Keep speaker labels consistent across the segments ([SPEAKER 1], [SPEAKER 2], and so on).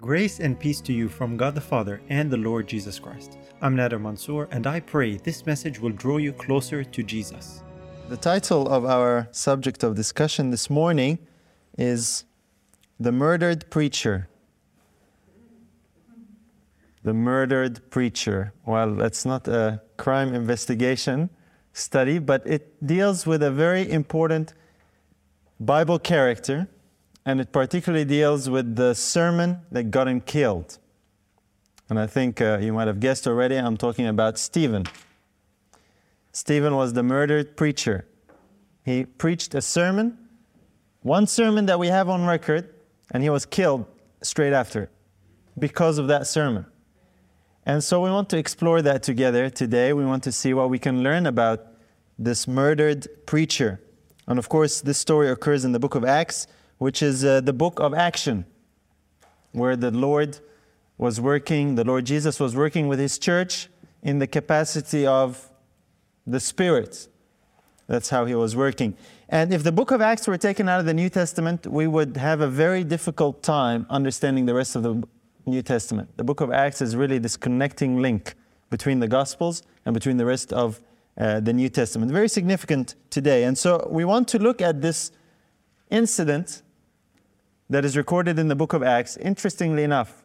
[SPEAKER 1] Grace and peace to you from God the Father and the Lord Jesus Christ. I'm Nader Mansour, and I pray this message will draw you closer to Jesus.
[SPEAKER 2] The title of our subject of discussion this morning is The Murdered Preacher. The Murdered Preacher. Well, that's not a crime investigation study, but it deals with a very important Bible character, and it particularly deals with the sermon that got him killed. And I think uh, you might have guessed already, I'm talking about Stephen. Stephen was the murdered preacher. He preached a sermon, one sermon that we have on record, and he was killed straight after because of that sermon. And so we want to explore that together today. We want to see what we can learn about this murdered preacher. And of course, this story occurs in the book of Acts, which is uh, the book of action, where the Lord was working, the Lord Jesus was working with his church in the capacity of the Spirit. That's how he was working. And if the book of Acts were taken out of the New Testament, we would have a very difficult time understanding the rest of the New Testament. The book of Acts is really this connecting link between the Gospels and between the rest of uh, the New Testament. Very significant today. And so we want to look at this incident that is recorded in the book of Acts. Interestingly enough,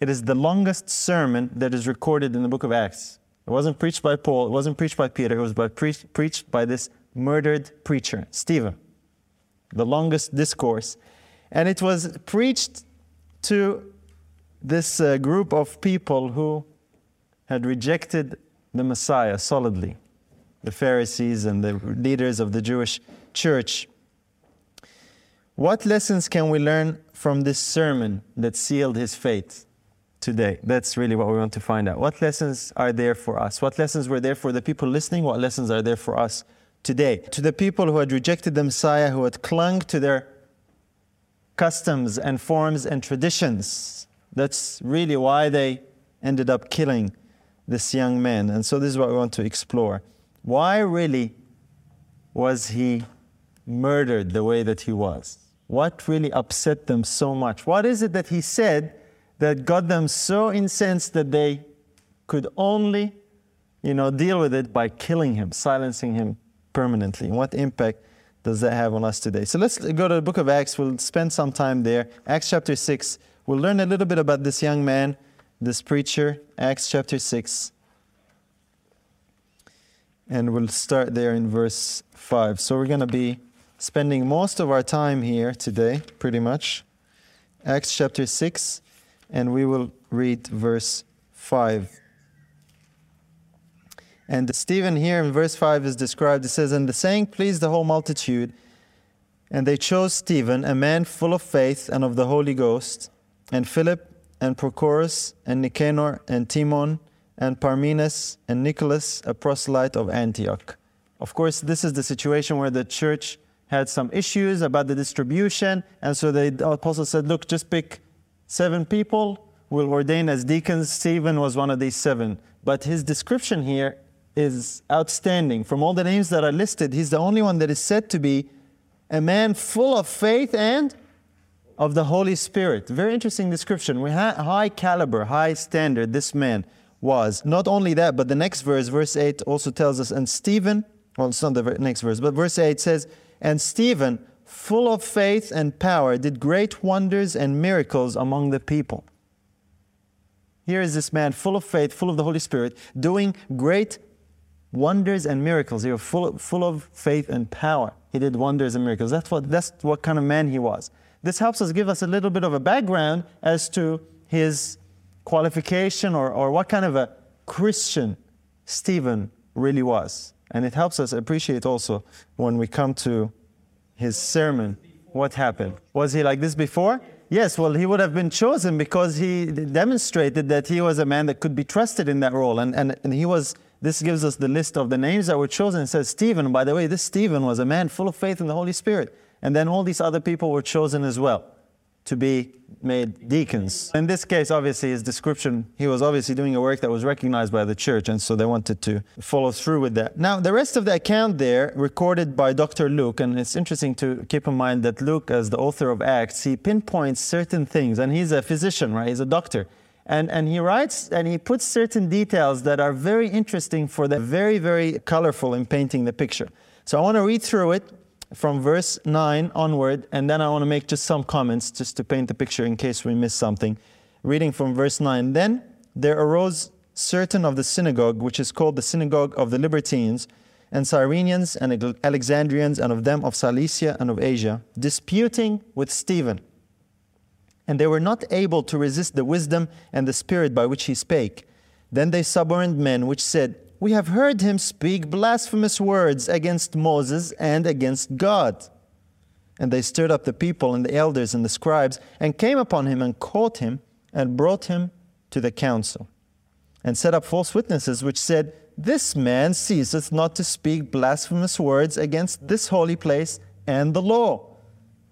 [SPEAKER 2] it is the longest sermon that is recorded in the book of Acts. It wasn't preached by Paul, it wasn't preached by Peter, it was by pre- preached by this murdered preacher, Stephen. The longest discourse. And it was preached to this uh, group of people who had rejected the Messiah solidly the Pharisees and the leaders of the Jewish church. What lessons can we learn from this sermon that sealed his fate today? That's really what we want to find out. What lessons are there for us? What lessons were there for the people listening? What lessons are there for us today? To the people who had rejected the Messiah, who had clung to their customs and forms and traditions. That's really why they ended up killing this young man. And so this is what we want to explore. Why really was he murdered the way that he was? What really upset them so much? What is it that he said that got them so incensed that they could only, you know, deal with it by killing him, silencing him permanently? What impact does that have on us today? So let's go to the book of Acts. We'll spend some time there. Acts chapter 6. We'll learn a little bit about this young man, this preacher. Acts chapter 6. And we'll start there in verse 5. So we're going to be spending most of our time here today, pretty much. Acts chapter 6, and we will read verse 5. And Stephen here in verse 5 is described. It says, And the saying pleased the whole multitude, and they chose Stephen, a man full of faith and of the Holy Ghost, and Philip, and Prochorus, and Nicanor, and Timon, and Parmenas, and Nicholas, a proselyte of Antioch. Of course, this is the situation where the church had some issues about the distribution, and so the apostle said, Look, just pick seven people, we'll ordain as deacons. Stephen was one of these seven. But his description here is outstanding. From all the names that are listed, he's the only one that is said to be a man full of faith and of the Holy Spirit. Very interesting description. We had high caliber, high standard, this man was. Not only that, but the next verse, verse 8, also tells us, and Stephen, well, it's not the next verse, but verse 8 says, and Stephen, full of faith and power, did great wonders and miracles among the people. Here is this man full of faith, full of the Holy Spirit, doing great wonders and miracles. He was full of, full of faith and power. He did wonders and miracles. That's what, that's what kind of man he was. This helps us give us a little bit of a background as to his qualification or, or what kind of a Christian Stephen really was. And it helps us appreciate also when we come to his sermon what happened. Was he like this before? Yes, well, he would have been chosen because he demonstrated that he was a man that could be trusted in that role. And, and, and he was, this gives us the list of the names that were chosen. It says Stephen, by the way, this Stephen was a man full of faith in the Holy Spirit. And then all these other people were chosen as well. To be made deacons. In this case, obviously, his description, he was obviously doing a work that was recognized by the church, and so they wanted to follow through with that. Now, the rest of the account there, recorded by Dr. Luke, and it's interesting to keep in mind that Luke, as the author of Acts, he pinpoints certain things, and he's a physician, right? He's a doctor. And, and he writes and he puts certain details that are very interesting for the very, very colorful in painting the picture. So I want to read through it from verse 9 onward, and then I want to make just some comments just to paint the picture in case we miss something. Reading from verse 9 Then there arose certain of the synagogue, which is called the synagogue of the Libertines, and Cyrenians and Alexandrians, and of them of Cilicia and of Asia, disputing with Stephen. And they were not able to resist the wisdom and the spirit by which he spake. Then they suborned men, which said, we have heard him speak blasphemous words against Moses and against God. And they stirred up the people and the elders and the scribes and came upon him and caught him and brought him to the council and set up false witnesses which said, This man ceaseth not to speak blasphemous words against this holy place and the law.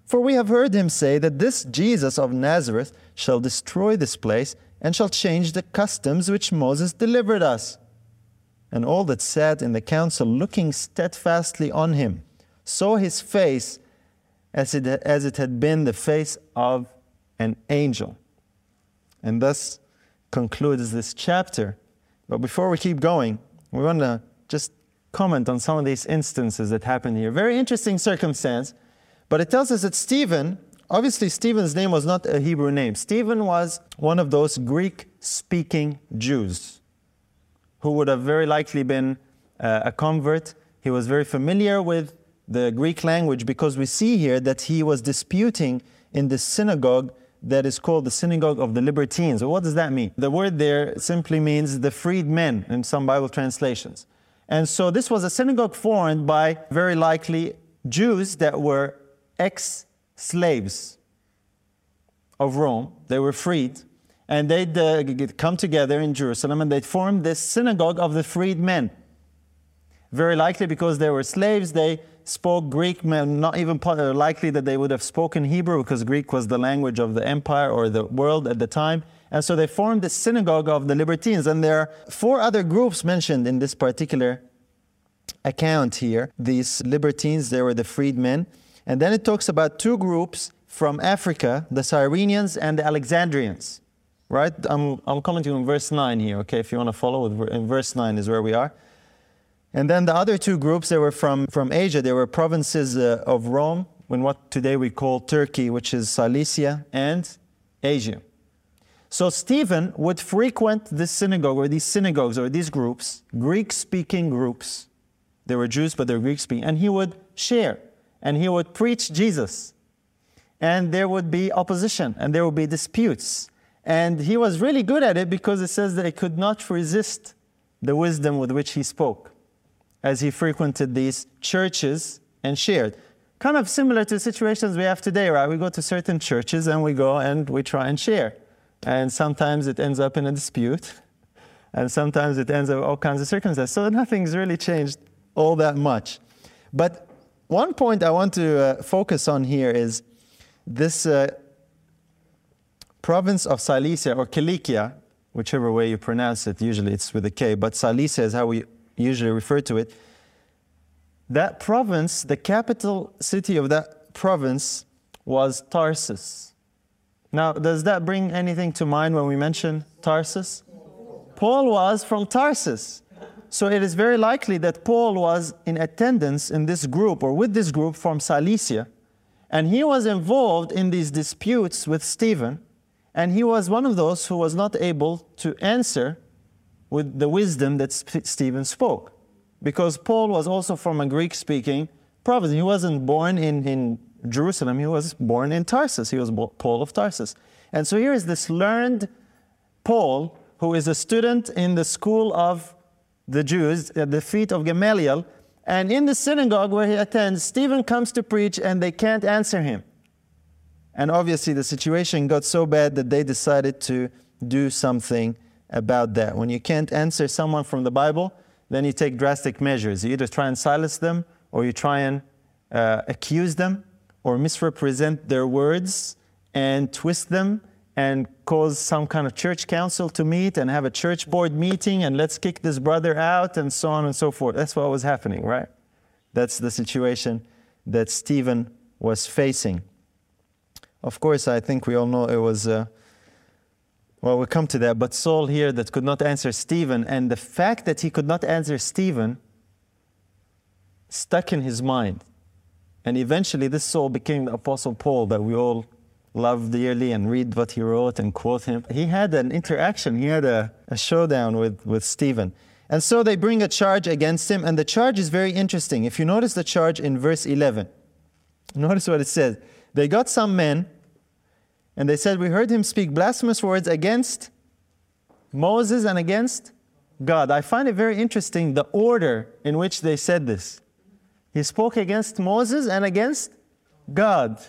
[SPEAKER 2] For we have heard him say that this Jesus of Nazareth shall destroy this place and shall change the customs which Moses delivered us and all that sat in the council, looking steadfastly on him, saw his face as it, as it had been the face of an angel. And thus concludes this chapter. But before we keep going, we want to just comment on some of these instances that happened here. Very interesting circumstance, but it tells us that Stephen, obviously, Stephen's name was not a Hebrew name. Stephen was one of those Greek speaking Jews who would have very likely been uh, a convert. He was very familiar with the Greek language because we see here that he was disputing in the synagogue that is called the synagogue of the Libertines. what does that mean? The word there simply means the freed men in some Bible translations. And so this was a synagogue formed by very likely Jews that were ex slaves of Rome. They were freed and they'd uh, come together in Jerusalem and they'd form this synagogue of the freedmen. Very likely because they were slaves, they spoke Greek, not even uh, likely that they would have spoken Hebrew because Greek was the language of the empire or the world at the time. And so they formed the synagogue of the Libertines. And there are four other groups mentioned in this particular account here. These Libertines, they were the freedmen. And then it talks about two groups from Africa, the Cyrenians and the Alexandrians right? I'm, I'm commenting on verse 9 here, okay? If you want to follow, in verse 9 is where we are. And then the other two groups, they were from, from Asia. They were provinces uh, of Rome, in what today we call Turkey, which is Cilicia, and Asia. So Stephen would frequent this synagogue or these synagogues or these groups, Greek speaking groups. They were Jews, but they're Greek speaking. And he would share and he would preach Jesus. And there would be opposition and there would be disputes. And he was really good at it because it says that he could not resist the wisdom with which he spoke as he frequented these churches and shared. Kind of similar to situations we have today, right? We go to certain churches and we go and we try and share. And sometimes it ends up in a dispute, and sometimes it ends up all kinds of circumstances. So nothing's really changed all that much. But one point I want to uh, focus on here is this uh, province of Cilicia or Cilicia, whichever way you pronounce it, usually it's with a K, but Cilicia is how we usually refer to it. That province, the capital city of that province was Tarsus. Now, does that bring anything to mind when we mention Tarsus? Paul was from Tarsus. So it is very likely that Paul was in attendance in this group or with this group from Cilicia, and he was involved in these disputes with Stephen and he was one of those who was not able to answer with the wisdom that Stephen spoke. Because Paul was also from a Greek speaking province. He wasn't born in, in Jerusalem, he was born in Tarsus. He was Paul of Tarsus. And so here is this learned Paul, who is a student in the school of the Jews at the feet of Gamaliel. And in the synagogue where he attends, Stephen comes to preach and they can't answer him. And obviously, the situation got so bad that they decided to do something about that. When you can't answer someone from the Bible, then you take drastic measures. You either try and silence them, or you try and uh, accuse them, or misrepresent their words, and twist them and cause some kind of church council to meet and have a church board meeting and let's kick this brother out and so on and so forth. That's what was happening, right? That's the situation that Stephen was facing. Of course, I think we all know it was, uh, well, we'll come to that, but Saul here that could not answer Stephen, and the fact that he could not answer Stephen stuck in his mind. And eventually, this Saul became the Apostle Paul that we all love dearly and read what he wrote and quote him. He had an interaction, he had a, a showdown with, with Stephen. And so they bring a charge against him, and the charge is very interesting. If you notice the charge in verse 11, notice what it says. They got some men, and they said, We heard him speak blasphemous words against Moses and against God. I find it very interesting the order in which they said this. He spoke against Moses and against God.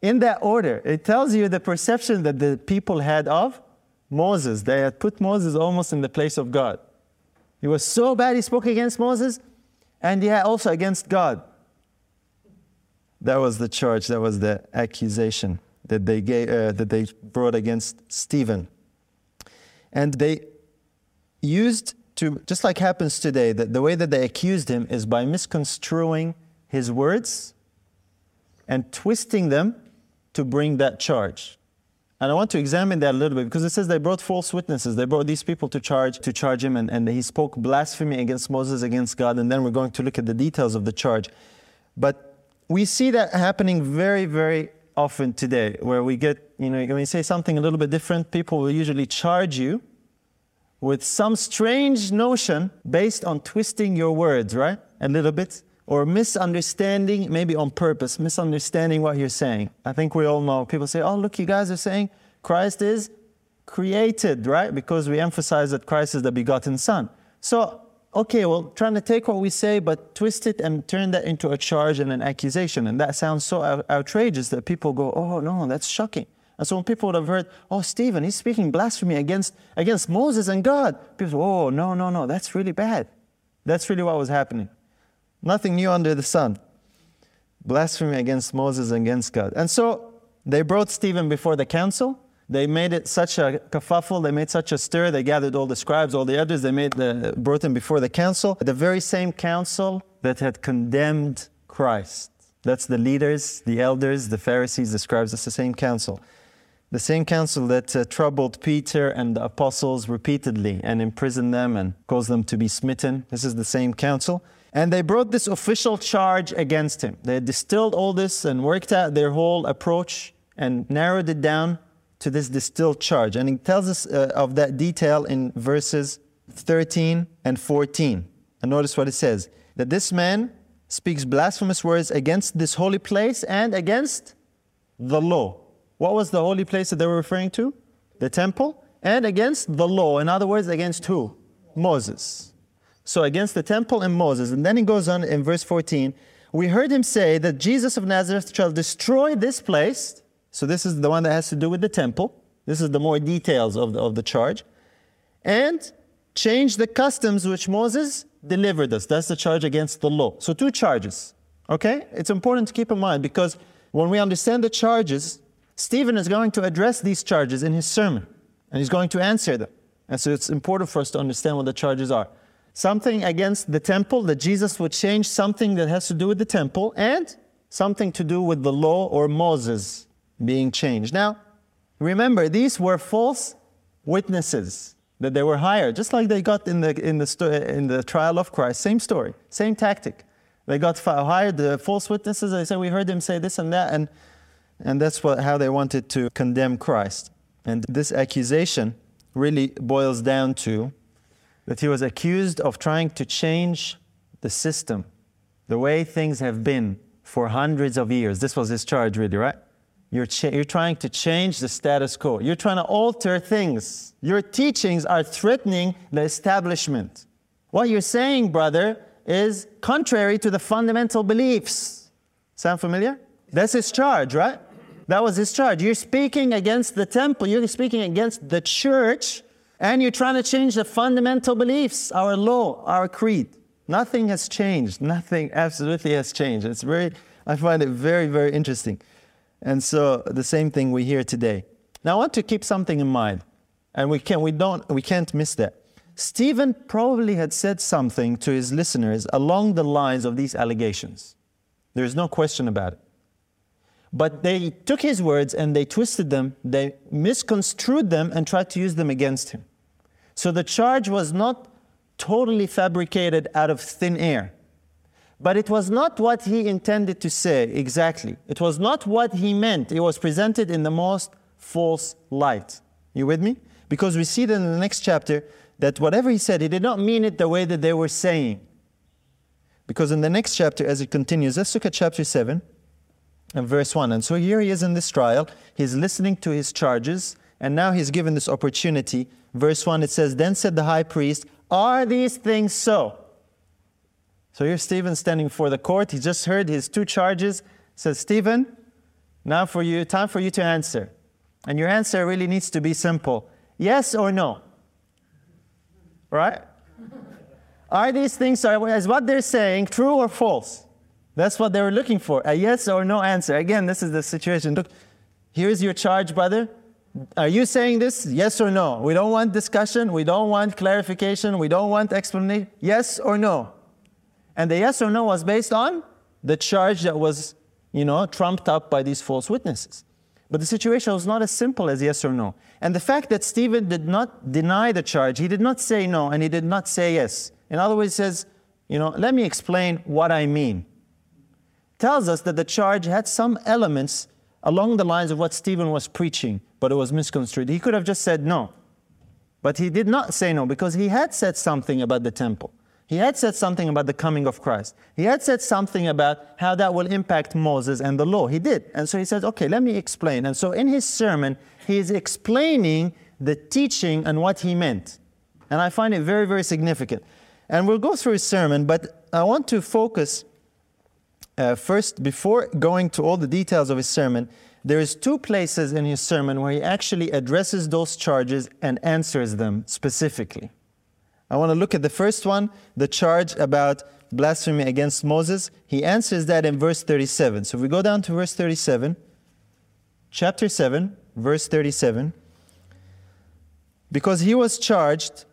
[SPEAKER 2] In that order, it tells you the perception that the people had of Moses. They had put Moses almost in the place of God. He was so bad he spoke against Moses and yeah, also against God. That was the charge, that was the accusation that they, gave, uh, that they brought against Stephen. And they used to, just like happens today, that the way that they accused him is by misconstruing his words and twisting them to bring that charge. And I want to examine that a little bit because it says they brought false witnesses. They brought these people to charge to charge him, and, and he spoke blasphemy against Moses, against God, and then we're going to look at the details of the charge. But we see that happening very, very often today, where we get, you know, when you say something a little bit different, people will usually charge you with some strange notion based on twisting your words, right? A little bit. Or misunderstanding, maybe on purpose, misunderstanding what you're saying. I think we all know. People say, oh, look, you guys are saying Christ is created, right? Because we emphasize that Christ is the begotten Son. So, okay, well, trying to take what we say, but twist it and turn that into a charge and an accusation. And that sounds so outrageous that people go, oh, no, that's shocking. And so when people would have heard, oh, Stephen, he's speaking blasphemy against, against Moses and God, people say, oh, no, no, no, that's really bad. That's really what was happening. Nothing new under the sun. Blasphemy against Moses and against God. And so they brought Stephen before the council. They made it such a kerfuffle, they made such a stir, they gathered all the scribes, all the elders, they made the, brought him before the council. The very same council that had condemned Christ. That's the leaders, the elders, the Pharisees, the scribes, that's the same council. The same council that uh, troubled Peter and the apostles repeatedly and imprisoned them and caused them to be smitten. This is the same council. And they brought this official charge against him. They distilled all this and worked out their whole approach and narrowed it down to this distilled charge. And he tells us uh, of that detail in verses 13 and 14. And notice what it says that this man speaks blasphemous words against this holy place and against the law. What was the holy place that they were referring to? The temple. And against the law. In other words, against who? Moses. So against the temple and Moses. And then he goes on in verse 14. We heard him say that Jesus of Nazareth shall destroy this place. So this is the one that has to do with the temple. This is the more details of the, of the charge. And change the customs which Moses delivered us. That's the charge against the law. So two charges. Okay? It's important to keep in mind because when we understand the charges, Stephen is going to address these charges in his sermon, and he's going to answer them. And so it's important for us to understand what the charges are. Something against the temple, that Jesus would change something that has to do with the temple, and something to do with the law or Moses being changed. Now, remember, these were false witnesses that they were hired, just like they got in the, in the, in the trial of Christ. Same story, same tactic. They got hired, the false witnesses, they said, We heard him say this and that, and and that's what, how they wanted to condemn Christ. And this accusation really boils down to that he was accused of trying to change the system, the way things have been for hundreds of years. This was his charge, really, right? You're, cha- you're trying to change the status quo. You're trying to alter things. Your teachings are threatening the establishment. What you're saying, brother, is contrary to the fundamental beliefs. Sound familiar? That's his charge, right? That was his charge. You're speaking against the temple, you're speaking against the church, and you're trying to change the fundamental beliefs, our law, our creed. Nothing has changed. Nothing absolutely has changed. It's very, I find it very, very interesting. And so the same thing we hear today. Now I want to keep something in mind, and we can we don't we can't miss that. Stephen probably had said something to his listeners along the lines of these allegations. There's no question about it. But they took his words and they twisted them, they misconstrued them and tried to use them against him. So the charge was not totally fabricated out of thin air. But it was not what he intended to say exactly. It was not what he meant. It was presented in the most false light. You with me? Because we see that in the next chapter that whatever he said, he did not mean it the way that they were saying. Because in the next chapter, as it continues, let's look at chapter 7 and verse 1. And so here he is in this trial. He's listening to his charges, and now he's given this opportunity. Verse 1 it says, Then said the high priest, Are these things so? So here's Stephen standing before the court. He just heard his two charges. Says, Stephen, now for you, time for you to answer. And your answer really needs to be simple yes or no. Right? Are these things, as what they're saying, true or false? That's what they were looking for a yes or no answer. Again, this is the situation. Look, here's your charge, brother. Are you saying this? Yes or no? We don't want discussion. We don't want clarification. We don't want explanation. Yes or no? And the yes or no was based on the charge that was, you know, trumped up by these false witnesses. But the situation was not as simple as yes or no. And the fact that Stephen did not deny the charge, he did not say no and he did not say yes. In other words, he says, you know, let me explain what I mean. Tells us that the charge had some elements along the lines of what Stephen was preaching, but it was misconstrued. He could have just said no. But he did not say no because he had said something about the temple. He had said something about the coming of Christ. He had said something about how that will impact Moses and the law. He did. And so he says, okay, let me explain. And so in his sermon, he is explaining the teaching and what he meant. And I find it very, very significant. And we'll go through his sermon, but I want to focus uh, first, before going to all the details of his sermon, there is two places in his sermon where he actually addresses those charges and answers them specifically. I want to look at the first one, the charge about blasphemy against Moses. He answers that in verse 37. So if we go down to verse 37, chapter 7, verse 37, because he was charged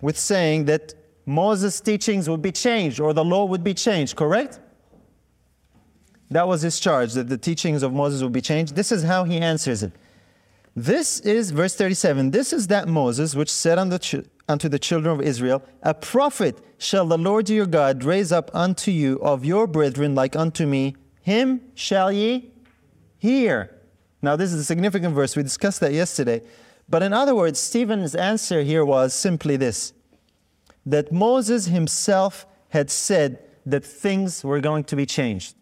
[SPEAKER 2] with saying that Moses' teachings would be changed or the law would be changed, correct? That was his charge, that the teachings of Moses would be changed. This is how he answers it. This is, verse 37, this is that Moses which said unto, unto the children of Israel, A prophet shall the Lord your God raise up unto you of your brethren like unto me, him shall ye hear. Now, this is a significant verse. We discussed that yesterday. But in other words, Stephen's answer here was simply this that Moses himself had said that things were going to be changed.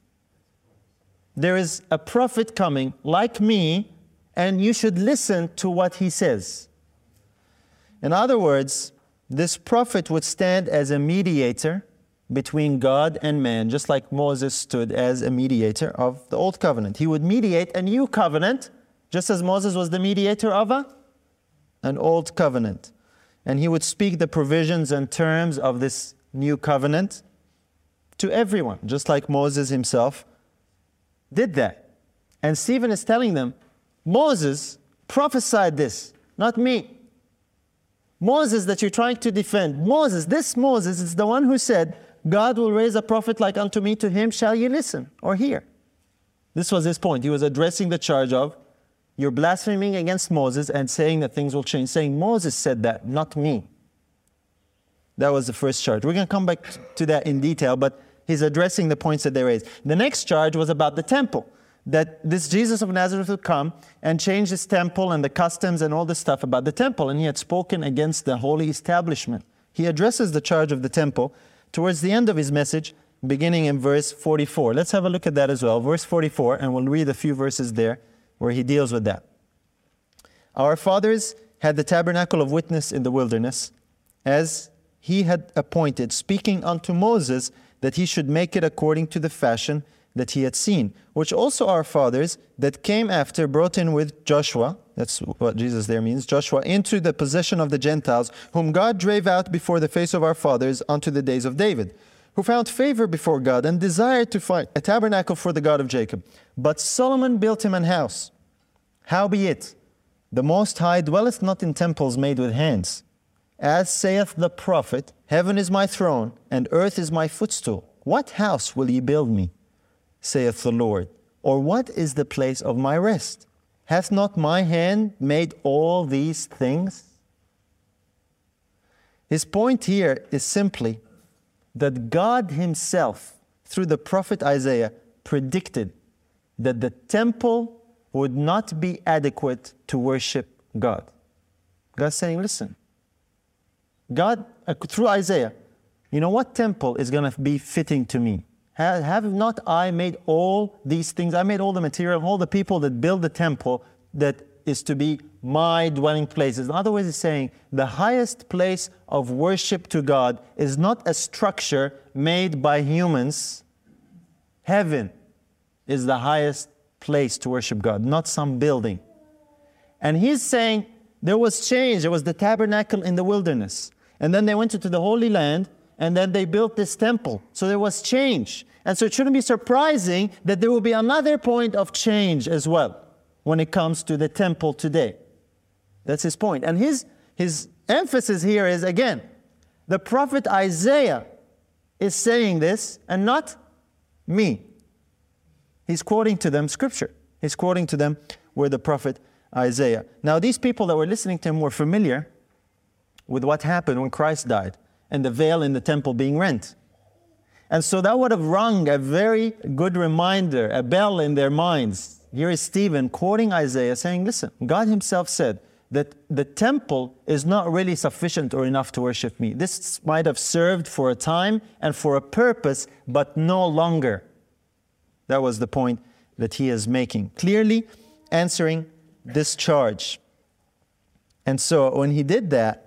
[SPEAKER 2] There is a prophet coming like me and you should listen to what he says. In other words, this prophet would stand as a mediator between God and man, just like Moses stood as a mediator of the old covenant. He would mediate a new covenant, just as Moses was the mediator of a, an old covenant. And he would speak the provisions and terms of this new covenant to everyone, just like Moses himself did that. And Stephen is telling them, Moses prophesied this, not me. Moses that you're trying to defend. Moses, this Moses is the one who said, God will raise a prophet like unto me, to him shall ye listen or hear. This was his point. He was addressing the charge of, you're blaspheming against Moses and saying that things will change, saying Moses said that, not me. That was the first charge. We're going to come back to that in detail, but he's addressing the points that they raised. The next charge was about the temple that this Jesus of Nazareth would come and change his temple and the customs and all this stuff about the temple. And he had spoken against the holy establishment. He addresses the charge of the temple towards the end of his message, beginning in verse 44. Let's have a look at that as well. Verse 44, and we'll read a few verses there where he deals with that. Our fathers had the tabernacle of witness in the wilderness, as he had appointed, speaking unto Moses that he should make it according to the fashion that he had seen, which also our fathers that came after brought in with Joshua, that's what Jesus there means, Joshua, into the possession of the Gentiles, whom God drave out before the face of our fathers unto the days of David, who found favor before God and desired to find a tabernacle for the God of Jacob. But Solomon built him an house. Howbeit, the Most High dwelleth not in temples made with hands. As saith the prophet, Heaven is my throne, and earth is my footstool. What house will ye build me? Saith the Lord. Or what is the place of my rest? Hath not my hand made all these things? His point here is simply that God Himself, through the prophet Isaiah, predicted that the temple would not be adequate to worship God. God's saying, listen, God, uh, through Isaiah, you know what temple is going to be fitting to me? Have, not I made all these things? I made all the material, all the people that build the temple that is to be my dwelling place. In other words, it's saying the highest place of worship to God is not a structure made by humans. Heaven is the highest place to worship God, not some building. And he's saying there was change. There was the tabernacle in the wilderness. And then they went into the Holy Land and then they built this temple. So there was change. And so it shouldn't be surprising that there will be another point of change as well when it comes to the temple today. That's his point. And his, his emphasis here is again, the prophet Isaiah is saying this and not me. He's quoting to them scripture. He's quoting to them where the prophet Isaiah. Now, these people that were listening to him were familiar with what happened when Christ died and the veil in the temple being rent. And so that would have rung a very good reminder, a bell in their minds here is Stephen quoting Isaiah saying, Listen, God Himself said that the temple is not really sufficient or enough to worship me. This might have served for a time and for a purpose, but no longer. That was the point that he is making, clearly answering this charge. And so when he did that,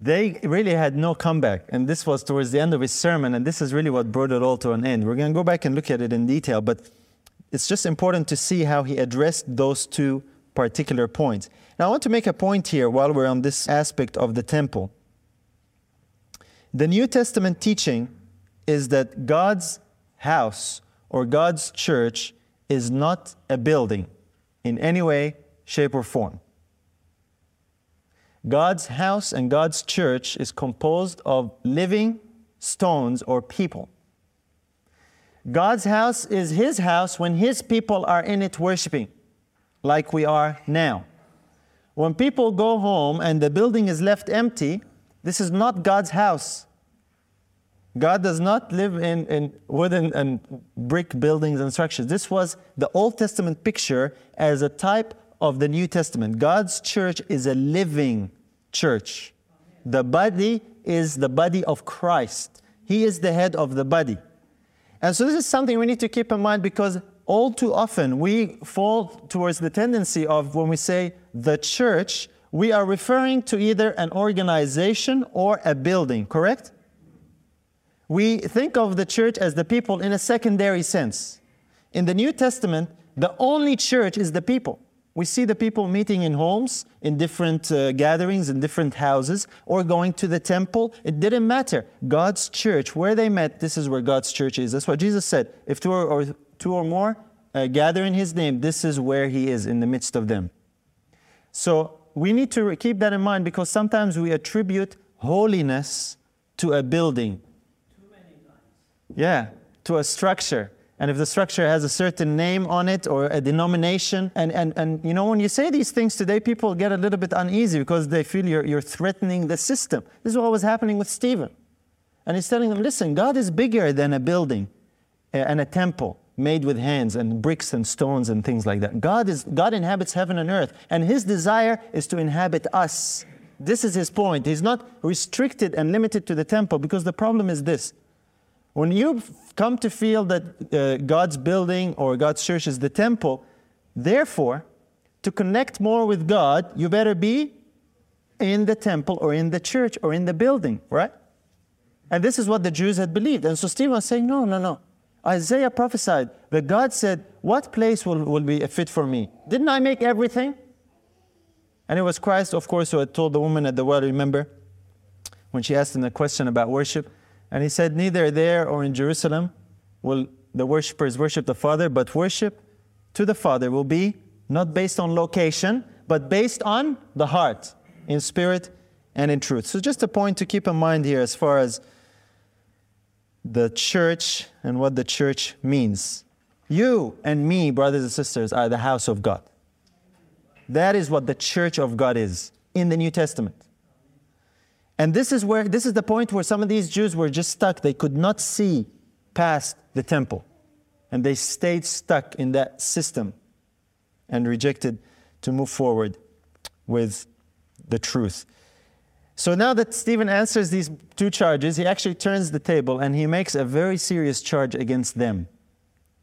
[SPEAKER 2] they really had no comeback. And this was towards the end of his sermon, and this is really what brought it all to an end. We're going to go back and look at it in detail, but it's just important to see how he addressed those two particular points. Now, I want to make a point here while we're on this aspect of the temple. The New Testament teaching is that God's house or God's church is not a building in any way, shape, or form. God's house and God's church is composed of living stones or people. God's house is His house when His people are in it worshiping, like we are now. When people go home and the building is left empty, this is not God's house. God does not live in, in wooden and brick buildings and structures. This was the Old Testament picture as a type of the New Testament. God's church is a living church. The body is the body of Christ. He is the head of the body. And so this is something we need to keep in mind because all too often we fall towards the tendency of when we say the church, we are referring to either an organization or a building, correct? We think of the church as the people in a secondary sense. In the New Testament, the only church is the people. We see the people meeting in homes, in different uh, gatherings, in different houses, or going to the temple. It didn't matter. God's church, where they met, this is where God's church is. That's what Jesus said. If two or, or two or more uh, gather in His name, this is where He is in the midst of them. So we need to keep that in mind because sometimes we attribute holiness to a building. Yeah, to a structure and if the structure has a certain name on it or a denomination, and, and, and you know, when you say these things today, people get a little bit uneasy because they feel you're, you're threatening the system. This is what was happening with Stephen. And he's telling them, listen, God is bigger than a building and a temple made with hands and bricks and stones and things like that. God, is, God inhabits heaven and earth, and his desire is to inhabit us. This is his point. He's not restricted and limited to the temple because the problem is this when you come to feel that uh, God's building or God's church is the temple, therefore, to connect more with God, you better be in the temple or in the church or in the building, right? And this is what the Jews had believed. And so Stephen was saying, No, no, no. Isaiah prophesied that God said, What place will, will be fit for me? Didn't I make everything? And it was Christ, of course, who had told the woman at the well, remember, when she asked him the question about worship. And he said, Neither there or in Jerusalem will the worshippers worship the Father, but worship to the Father will be not based on location, but based on the heart, in spirit and in truth. So, just a point to keep in mind here as far as the church and what the church means. You and me, brothers and sisters, are the house of God. That is what the church of God is in the New Testament. And this is where this is the point where some of these Jews were just stuck. They could not see past the temple. And they stayed stuck in that system and rejected to move forward with the truth. So now that Stephen answers these two charges, he actually turns the table and he makes a very serious charge against them.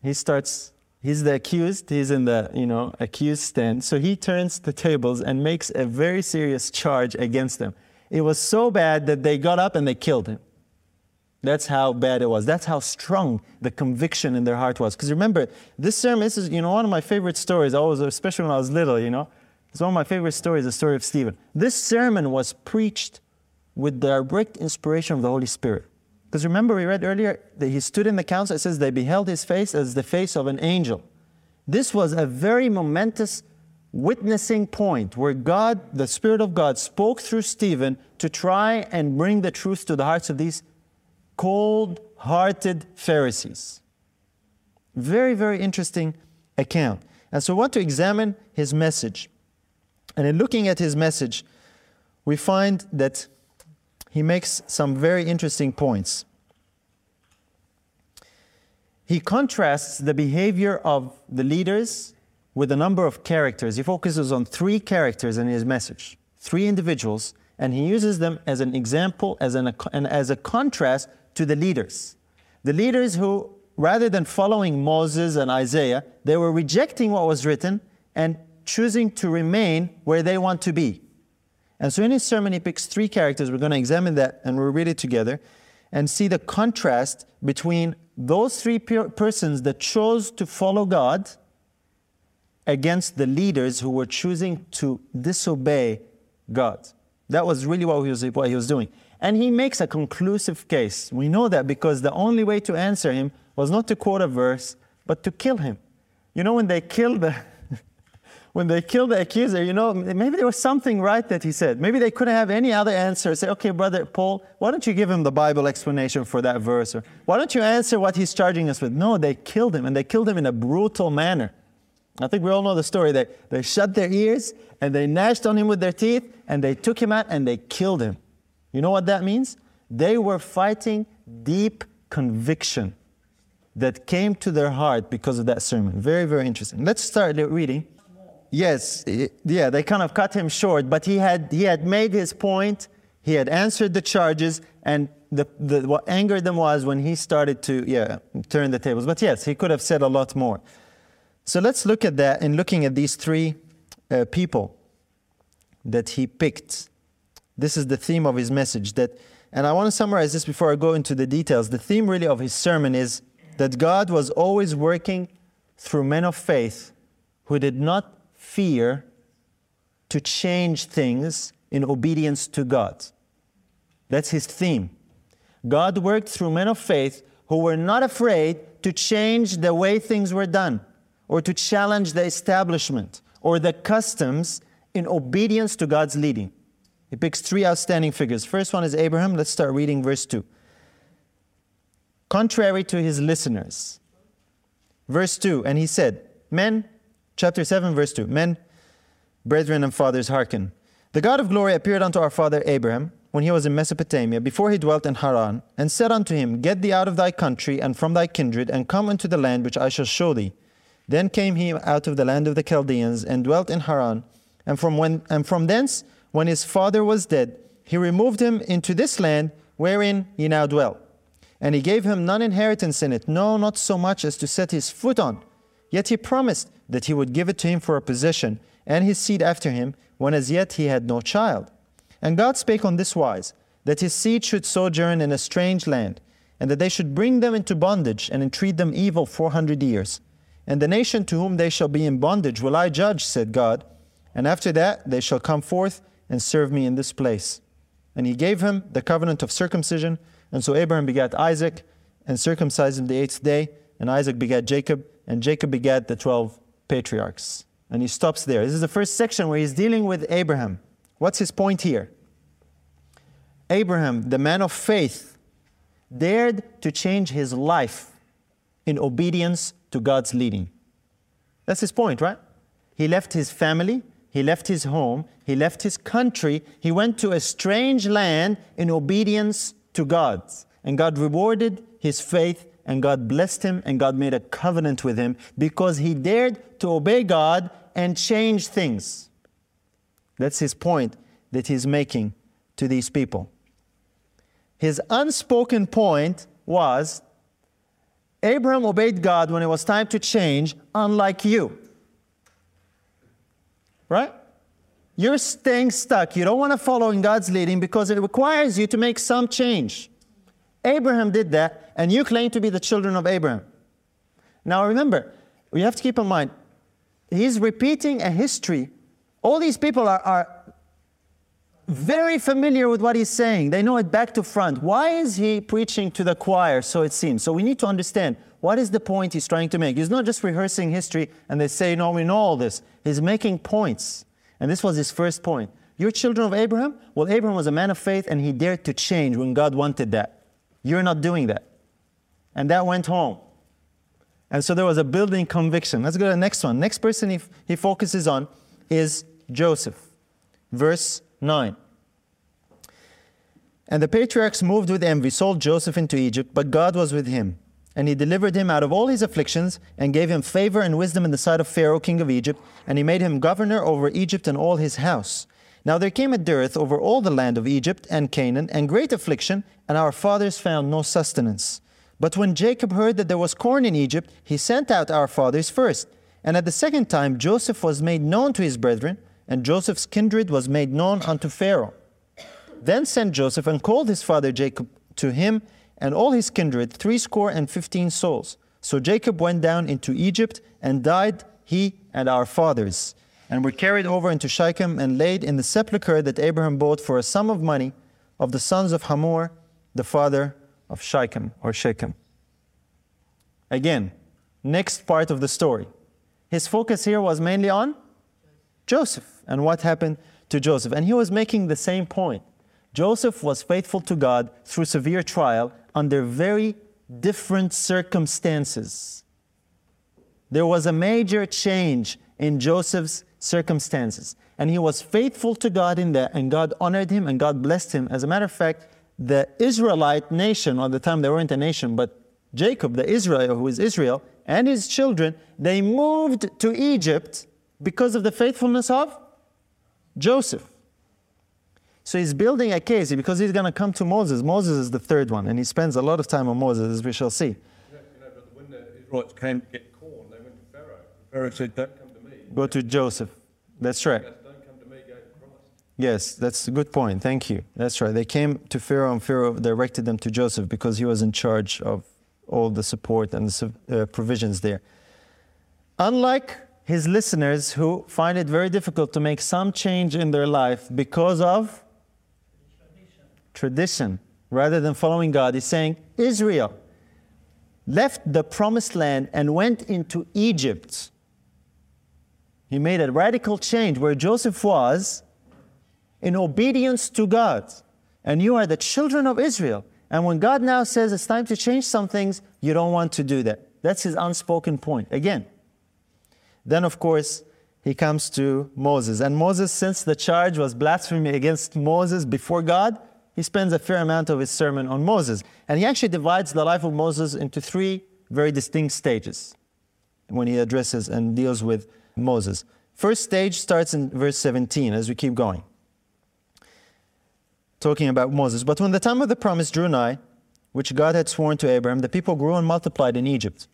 [SPEAKER 2] He starts, he's the accused, he's in the, you know, accused stand. So he turns the tables and makes a very serious charge against them. It was so bad that they got up and they killed him. That's how bad it was. That's how strong the conviction in their heart was. Because remember, this sermon, this is, you know, one of my favorite stories, always, especially when I was little, you know. It's one of my favorite stories, the story of Stephen. This sermon was preached with the direct inspiration of the Holy Spirit. Because remember, we read earlier that he stood in the council, it says they beheld his face as the face of an angel. This was a very momentous witnessing point where God, the Spirit of God, spoke through Stephen to try and bring the truth to the hearts of these cold hearted Pharisees. Very, very interesting account. And so I want to examine his message. And in looking at his message, we find that he makes some very interesting points. He contrasts the behavior of the leaders with a number of characters. He focuses on three characters in his message, three individuals, and he uses them as an example, as, an, and as a contrast to the leaders. The leaders who, rather than following Moses and Isaiah, they were rejecting what was written and choosing to remain where they want to be. And so in his sermon, he picks three characters. We're going to examine that and we'll read it together and see the contrast between those three persons that chose to follow God against the leaders who were choosing to disobey God. That was really what he was, what he was doing. And he makes a conclusive case. We know that because the only way to answer him was not to quote a verse, but to kill him. You know, when they killed the, when they killed the accuser, you know, maybe there was something right that he said. Maybe they couldn't have any other answer. Say, okay, brother Paul, why don't you give him the Bible explanation for that verse? Or why don't you answer what he's charging us with? No, they killed him, and they killed him in a brutal manner. I think we all know the story. They, they shut their ears and they gnashed on him with their teeth and they took him out and they killed him. You know what that means? They were fighting deep conviction that came to their heart because of that sermon. Very, very interesting. Let's start reading. Yes, yeah, they kind of cut him short, but he had, he had made his point, he had answered the charges, and the, the, what angered them was when he started to yeah, turn the tables. But yes, he could have said a lot more. So let's look at that in looking at these three uh, people that he picked. This is the theme of his message. That, and I want to summarize this before I go into the details. The theme really of his sermon is that God was always working through men of faith who did not fear to change things in obedience to God. That's his theme. God worked through men of faith who were not afraid to change the way things were done or to challenge the establishment or the customs in obedience to God's leading. He picks three outstanding figures. First one is Abraham. Let's start reading verse 2. Contrary to his listeners. Verse 2 And he said, Men, Chapter 7, verse 2 Men, brethren, and fathers, hearken. The God of glory appeared unto our father Abraham when he was in Mesopotamia, before he dwelt in Haran, and said unto him, Get thee out of thy country and from thy kindred, and come unto the land which I shall show thee. Then came he out of the land of the Chaldeans, and dwelt in Haran. And from, when, and from thence, when his father was dead, he removed him into this land wherein he now dwelt. And he gave him none inheritance in it, no, not so much as to set his foot on. Yet he promised that he would give it to him for a possession, and his seed after him, when as yet he had no child. And God spake on this wise, that his seed should sojourn in a strange land, and that they should bring them into bondage, and entreat them evil four hundred years. And the nation to whom they shall be in bondage will I judge, said God. And after that they shall come forth and serve me in this place. And he gave him the covenant of circumcision And so Abraham begat Isaac and circumcised him the eighth day, and Isaac begat Jacob, and Jacob begat the 12 patriarchs. And he stops there. This is the first section where he's dealing with Abraham. What's his point here? Abraham, the man of faith, dared to change his life in obedience to God's leading. That's his point, right? He left his family, he left his home, he left his country, he went to a strange land in obedience to God. And God rewarded his faith, and God blessed him, and God made a covenant with him because he dared to obey God and change things. That's his point that he's making to these people. His unspoken point was Abraham obeyed God when it was time to change, unlike you. Right? You're staying stuck. You don't want to follow in God's leading because it requires you to make some change. Abraham did that, and you claim to be the children of Abraham. Now remember, we have to keep in mind, he's repeating a history. All these people are, are very familiar with what he's saying. They know it back to front. Why is he preaching to the choir, so it seems? So we need to understand what is the point he's trying to make. He's not just rehearsing history and they say, no, we know all this. He's making points. And this was his first point. You're children of Abraham? Well, Abraham was a man of faith and he dared to change when God wanted that. You're not doing that. And that went home. And so there was a building conviction. Let's go to the next one. Next person he, he focuses on is Joseph. Verse 9. And the patriarchs moved with envy, sold Joseph into Egypt, but God was with him. And he delivered him out of all his afflictions, and gave him favor and wisdom in the sight of Pharaoh, king of Egypt, and he made him governor over Egypt and all his house. Now there came a dearth over all the land of Egypt and Canaan, and great affliction, and our fathers found no sustenance. But when Jacob heard that there was corn in Egypt, he sent out our fathers first. And at the second time Joseph was made known to his brethren, and Joseph's kindred was made known unto Pharaoh. Then sent Joseph and called his father Jacob to him and all his kindred, threescore and fifteen souls. So Jacob went down into Egypt and died, he and our fathers, and were carried over into Shechem and laid in the sepulchre that Abraham bought for a sum of money of the sons of Hamor, the father of Shechem or Shechem. Again, next part of the story. His focus here was mainly on Joseph and what happened to Joseph. And he was making the same point. Joseph was faithful to God through severe trial under very different circumstances. There was a major change in Joseph's circumstances, and he was faithful to God in that, and God honored him and God blessed him. As a matter of fact, the Israelite nation, at the time they weren't a nation, but Jacob, the Israel, who is Israel, and his children, they moved to Egypt because of the faithfulness of Joseph. So he's building a case because he's going to come to Moses. Moses is the third one, and he spends a lot of time on Moses, as we shall see. You
[SPEAKER 3] know, you know, but when the Israelites came to get corn, they went to Pharaoh. Pharaoh said, Don't come to me.
[SPEAKER 2] Go to Joseph. That's right.
[SPEAKER 3] Don't come to me, go to Christ.
[SPEAKER 2] Yes, that's a good point. Thank you. That's right. They came to Pharaoh, and Pharaoh directed them to Joseph because he was in charge of all the support and the uh, provisions there. Unlike his listeners who find it very difficult to make some change in their life because of tradition rather than following God. He's saying Israel left the promised land and went into Egypt. He made a radical change where Joseph was in obedience to God. And you are the children of Israel. And when God now says it's time to change some things, you don't want to do that. That's his unspoken point. Again. Then, of course, he comes to Moses. And Moses, since the charge was blasphemy against Moses before God, he spends a fair amount of his sermon on Moses. And he actually divides the life of Moses into three very distinct stages when he addresses and deals with Moses. First stage starts in verse 17 as we keep going. Talking about Moses. But when the time of the promise drew nigh, which God had sworn to Abraham, the people grew and multiplied in Egypt.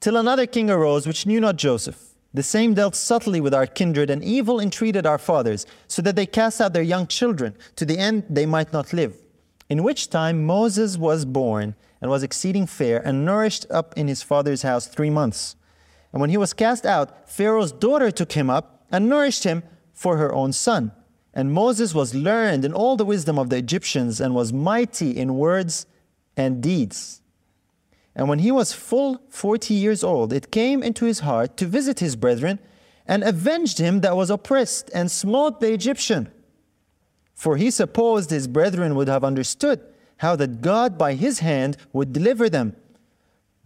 [SPEAKER 2] Till another king arose which knew not Joseph the same dealt subtly with our kindred and evil entreated our fathers, so that they cast out their young children, to the end they might not live. In which time Moses was born and was exceeding fair and nourished up in his father's house three months. And when he was cast out, Pharaoh's daughter took him up and nourished him for her own son. And Moses was learned in all the wisdom of the Egyptians and was mighty in words and deeds. And when he was full forty years old, it came into his heart to visit his brethren and avenged him that was oppressed and smote the Egyptian. For he supposed his brethren would have understood how that God by his hand would deliver them.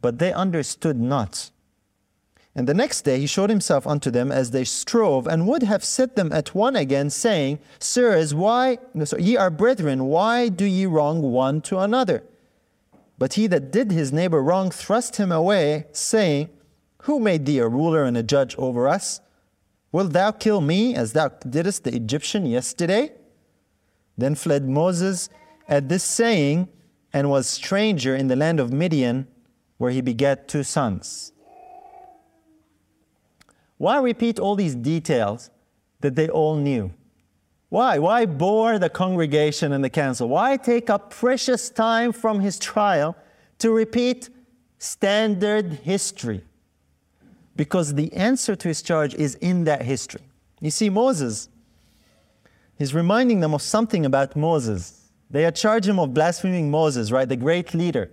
[SPEAKER 2] But they understood not. And the next day he showed himself unto them as they strove, and would have set them at one again, saying, Sirs, why, no, so ye are brethren, why do ye wrong one to another? But he that did his neighbor wrong thrust him away, saying, Who made thee a ruler and a judge over us? Wilt thou kill me as thou didst the Egyptian yesterday? Then fled Moses at this saying, and was stranger in the land of Midian, where he begat two sons. Why repeat all these details that they all knew? Why? Why bore the congregation and the council? Why take up precious time from his trial to repeat standard history? Because the answer to his charge is in that history. You see, Moses, he's reminding them of something about Moses. They had charged him of blaspheming Moses, right? The great leader,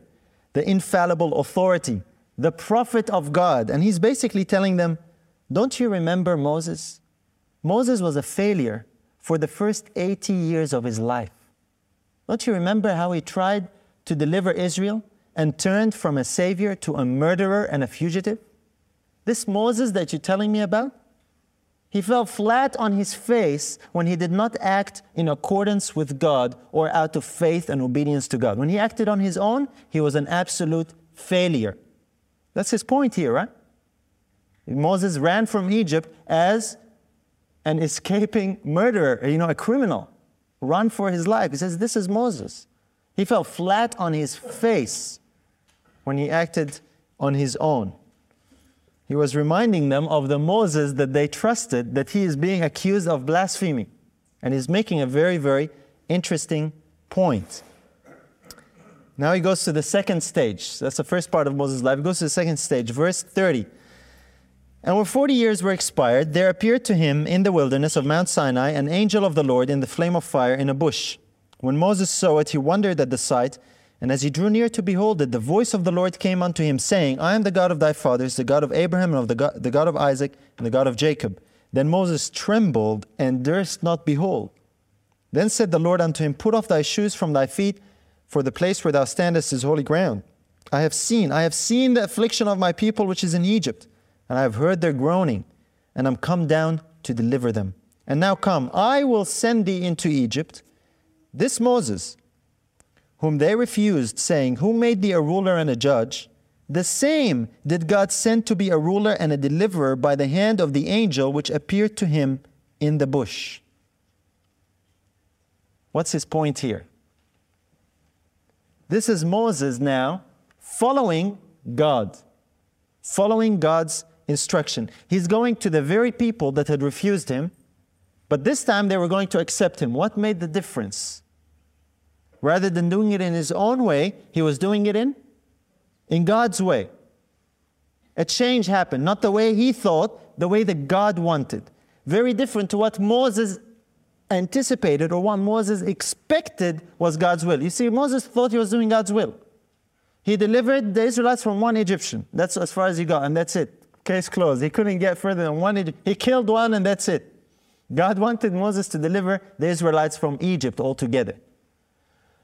[SPEAKER 2] the infallible authority, the prophet of God. And he's basically telling them, Don't you remember Moses? Moses was a failure for the first 80 years of his life. Don't you remember how he tried to deliver Israel and turned from a savior to a murderer and a fugitive? This Moses that you're telling me about, he fell flat on his face when he did not act in accordance with God or out of faith and obedience to God. When he acted on his own, he was an absolute failure. That's his point here, right? Moses ran from Egypt as an escaping murderer, you know, a criminal, run for his life. He says, This is Moses. He fell flat on his face when he acted on his own. He was reminding them of the Moses that they trusted, that he is being accused of blasphemy. And he's making a very, very interesting point. Now he goes to the second stage. That's the first part of Moses' life. He goes to the second stage, verse 30. And when 40 years were expired, there appeared to him in the wilderness of Mount Sinai an angel of the Lord in the flame of fire in a bush. When Moses saw it, he wondered at the sight. And as he drew near to behold it, the voice of the Lord came unto him, saying, I am the God of thy fathers, the God of Abraham, and of the God, the God of Isaac, and the God of Jacob. Then Moses trembled and durst not behold. Then said the Lord unto him, Put off thy shoes from thy feet, for the place where thou standest is holy ground. I have seen, I have seen the affliction of my people which is in Egypt, and I have heard their groaning, and I am come down to deliver them. And now come, I will send thee into Egypt. This Moses, whom they refused, saying, Who made thee a ruler and a judge? The same did God send to be a ruler and a deliverer by the hand of the angel which appeared to him in the bush. What's his point here? This is Moses now following God, following God's instruction. He's going to the very people that had refused him, but this time they were going to accept him. What made the difference? Rather than doing it in his own way, he was doing it in, in God's way. A change happened, not the way he thought, the way that God wanted. Very different to what Moses anticipated or what Moses expected was God's will. You see, Moses thought he was doing God's will. He delivered the Israelites from one Egyptian. That's as far as he got, and that's it. Case closed. He couldn't get further than one. He killed one, and that's it. God wanted Moses to deliver the Israelites from Egypt altogether.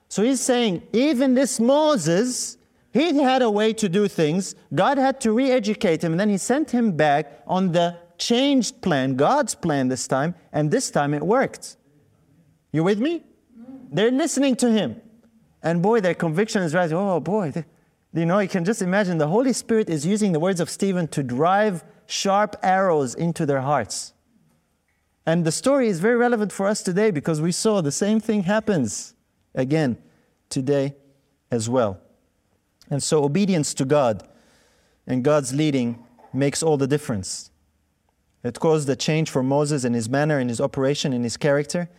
[SPEAKER 2] So he's saying, even this Moses, he had a way to do things. God had to re educate him, and then he sent him back on the changed plan, God's plan this time, and this time it worked. You with me? They're listening to him. And boy, their conviction is rising. Oh boy, you know, you can just imagine the Holy Spirit is using the words of Stephen to drive sharp arrows into their hearts. And the story is very relevant for us today because we saw the same thing happens again today as well. And so, obedience to God and God's leading makes all the difference. It caused a change for Moses in his manner, in his operation, in his character.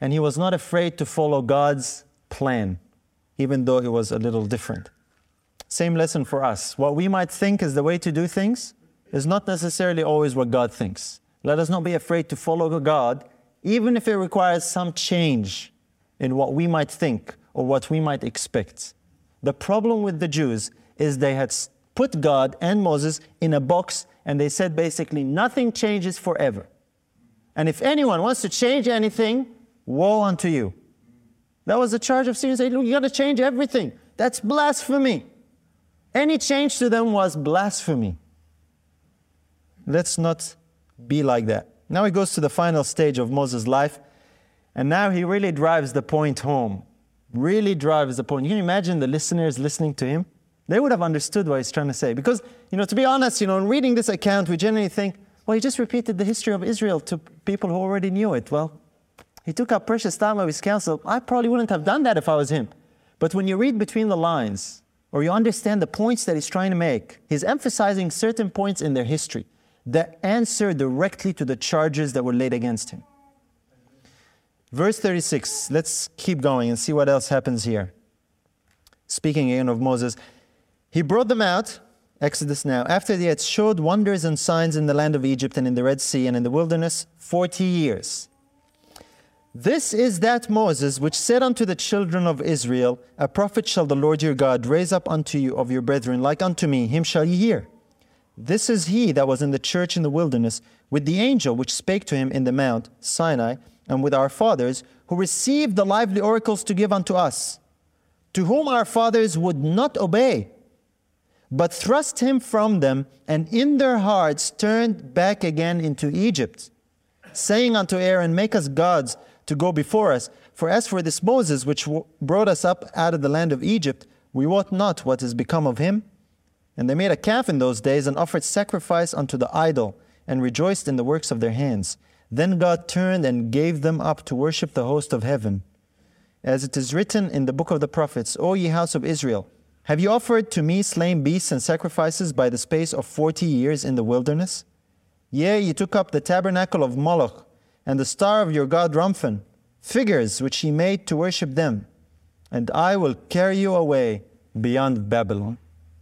[SPEAKER 2] And he was not afraid to follow God's plan, even though it was a little different. Same lesson for us. What we might think is the way to do things is not necessarily always what God thinks. Let us not be afraid to follow God, even if it requires some change in what we might think or what we might expect. The problem with the Jews is they had put God and Moses in a box and they said basically nothing changes forever. And if anyone wants to change anything, woe unto you. That was the charge of look, you got to change everything. That's blasphemy. Any change to them was blasphemy. Let's not be like that. Now he goes to the final stage of Moses' life, and now he really drives the point home. Really drives the point. You can imagine the listeners listening to him? They would have understood what he's trying to say. Because, you know, to be honest, you know, in reading this account, we generally think, well, he just repeated the history of Israel to people who already knew it. Well, he took up precious time of his counsel. I probably wouldn't have done that if I was him. But when you read between the lines, or you understand the points that he's trying to make, he's emphasizing certain points in their history that answer directly to the charges that were laid against him. Verse 36, let's keep going and see what else happens here. Speaking again of Moses, he brought them out, Exodus now, after they had showed wonders and signs in the land of Egypt and in the Red Sea and in the wilderness 40 years. This is that Moses which said unto the children of Israel, A prophet shall the Lord your God raise up unto you of your brethren, like unto me, him shall ye hear. This is he that was in the church in the wilderness, with the angel which spake to him in the mount Sinai, and with our fathers, who received the lively oracles to give unto us, to whom our fathers would not obey, but thrust him from them, and in their hearts turned back again into Egypt, saying unto Aaron, Make us gods to go before us. For as for this Moses, which w- brought us up out of the land of Egypt, we wot not what is become of him. And they made a calf in those days and offered sacrifice unto the idol and rejoiced in the works of their hands. Then God turned and gave them up to worship the host of heaven. As it is written in the book of the prophets, O ye house of Israel, have you offered to me slain beasts and sacrifices by the space of forty years in the wilderness? Yea, ye took up the tabernacle of Moloch and the star of your god Remphan, figures which he made to worship them, and I will carry you away beyond Babylon.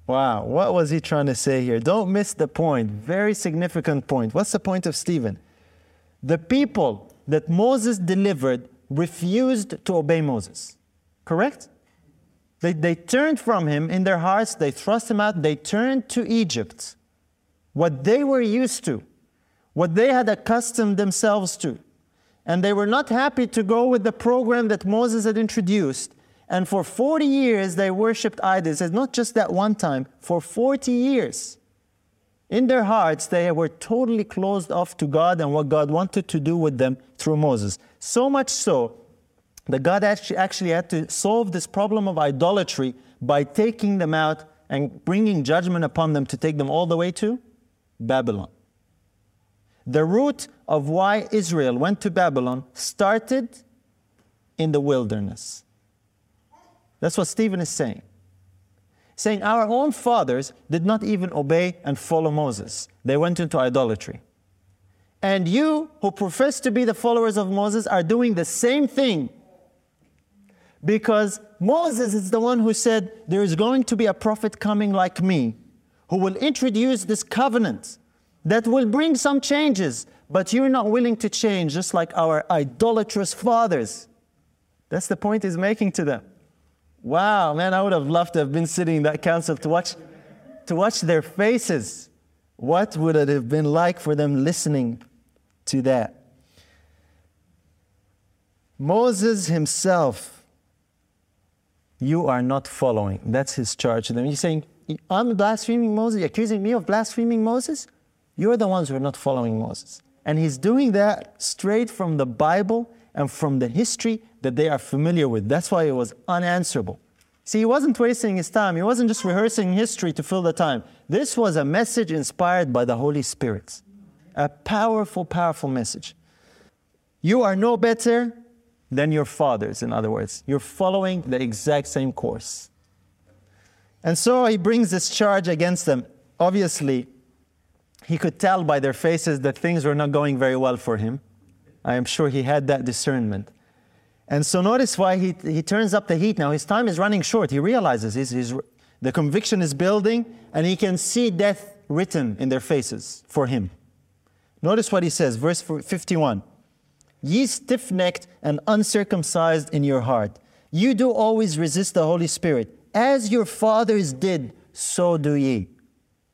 [SPEAKER 2] Wow, what was he trying to say here? Don't miss the point. Very significant point. What's the point of Stephen? The people that Moses delivered refused to obey Moses. Correct? They, they turned from him in their hearts, they thrust him out, they turned to Egypt. What they were used to, what they had accustomed themselves to. And they were not happy to go with the program that Moses had introduced. And for 40 years, they worshiped idols. It's not just that one time, for 40 years. In their hearts, they were totally closed off to God and what God wanted to do with them through Moses. So much so that God actually had to solve this problem of idolatry by taking them out and bringing judgment upon them to take them all the way to Babylon. The root of why Israel went to Babylon started in the wilderness. That's what Stephen is saying. Saying our own fathers did not even obey and follow Moses, they went into idolatry. And you, who profess to be the followers of Moses, are doing the same thing. Because Moses is the one who said, There is going to be a prophet coming like me who will introduce this covenant that will bring some changes, but you're not willing to change, just like our idolatrous fathers. That's the point he's making to them. Wow, man, I would have loved to have been sitting in that council to watch, to watch their faces. What would it have been like for them listening to that? Moses himself, you are not following. That's his charge to them. He's saying, I'm blaspheming Moses, You're accusing me of blaspheming Moses? You're the ones who are not following Moses. And he's doing that straight from the Bible and from the history that they are familiar with. That's why it was unanswerable. See, he wasn't wasting his time. He wasn't just rehearsing history to fill the time. This was a message inspired by the Holy Spirit. A powerful, powerful message. You are no better than your fathers, in other words. You're following the exact same course. And so he brings this charge against them. Obviously, he could tell by their faces that things were not going very well for him. I am sure he had that discernment. And so notice why he, he turns up the heat now. His time is running short. He realizes he's, he's, the conviction is building and he can see death written in their faces for him. Notice what he says, verse 51 Ye stiff necked and uncircumcised in your heart, you do always resist the Holy Spirit. as your fathers did, so do ye.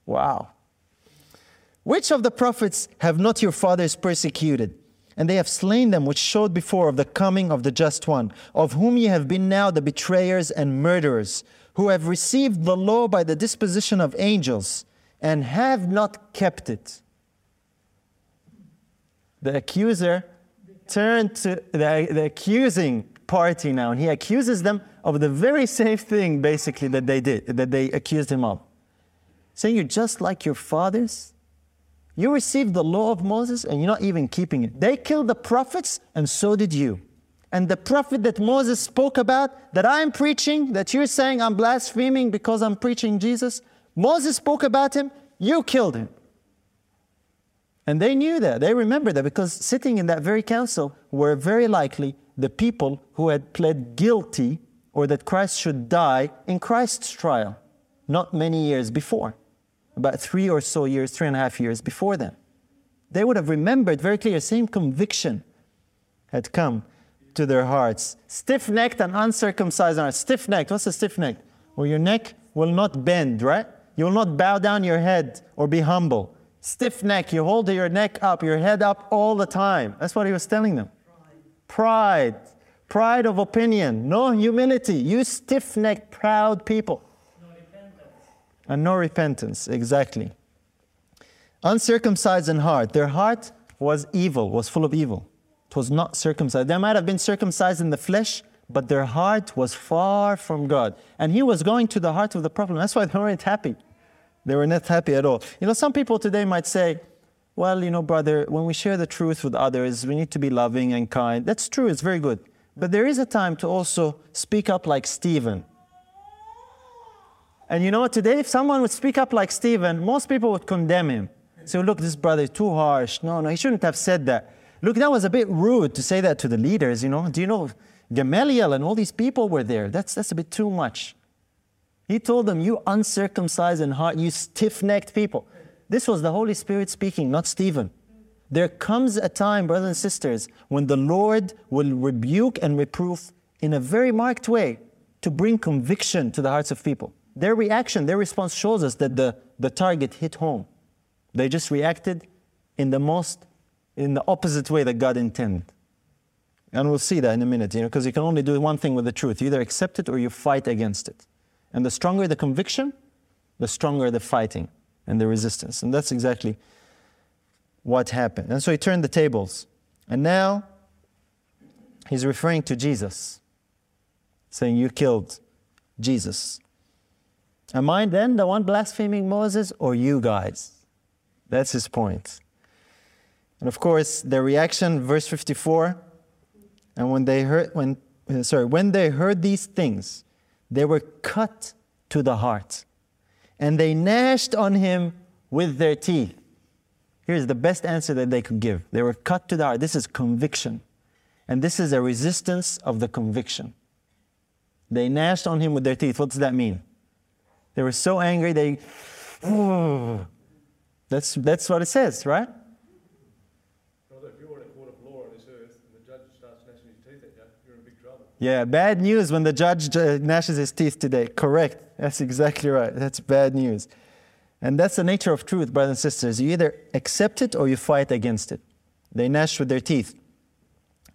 [SPEAKER 2] Wow. Which of the prophets have not your fathers persecuted? And they have slain them which showed before of the coming of the just one, of whom ye have been now the betrayers and murderers, who have received the law by the disposition of angels, and have not kept it. The accuser turned to the, the accusing party now, and he accuses them of the very same thing, basically, that they did, that they accused him of. Saying, You're just like your fathers. You received the law of Moses and you're not even keeping it. They killed the prophets, and so did you. And the prophet that Moses spoke about, that I'm preaching, that you're saying I'm blaspheming because I'm preaching Jesus, Moses spoke about him, you killed him. And they knew that. They remembered that because sitting in that very council were very likely the people who had pled guilty or that Christ should die in Christ's trial, not many years before, about three or so years, three and a half years before then. They would have remembered very clear, same conviction had come to their hearts. Stiff necked and uncircumcised are stiff necked. What's a stiff neck? Well, your neck will not bend, right? You will not bow down your head or be humble. Stiff neck, you hold your neck up, your head up all the time. That's what he was telling them. Pride. Pride of opinion. No humility. You stiff necked, proud people. And no repentance, exactly. Uncircumcised in heart. Their heart was evil, was full of evil. It was not circumcised. They might have been circumcised in the flesh, but their heart was far from God. And he was going to the heart of the problem. That's why they weren't happy. They were not happy at all. You know, some people today might say, well, you know, brother, when we share the truth with others, we need to be loving and kind. That's true, it's very good. But there is a time to also speak up like Stephen. And you know? Today, if someone would speak up like Stephen, most people would condemn him. Say, look, this brother is too harsh. No, no, he shouldn't have said that. Look, that was a bit rude to say that to the leaders, you know. Do you know Gamaliel and all these people were there? That's, that's a bit too much. He told them, You uncircumcised in heart, you stiff necked people. This was the Holy Spirit speaking, not Stephen. There comes a time, brothers and sisters, when the Lord will rebuke and reprove in a very marked way to bring conviction to the hearts of people. Their reaction, their response shows us that the, the target hit home. They just reacted in the most, in the opposite way that God intended. And we'll see that in a minute, you know, because you can only do one thing with the truth. You either accept it or you fight against it. And the stronger the conviction, the stronger the fighting and the resistance. And that's exactly what happened. And so he turned the tables. And now he's referring to Jesus, saying, You killed Jesus. Am I then the one blaspheming Moses or you guys? That's his point. And of course, their reaction, verse 54, and when they heard when uh, sorry, when they heard these things, they were cut to the heart, and they gnashed on him with their teeth. Here's the best answer that they could give. They were cut to the heart. This is conviction. And this is a resistance of the conviction. They gnashed on him with their teeth. What does that mean? They were so angry, they. Oh, that's, that's what it says, right? Yeah, bad news when the judge uh, gnashes his teeth today. Correct. That's exactly right. That's bad news. And that's the nature of truth, brothers and sisters. You either accept it or you fight against it. They gnashed with their teeth.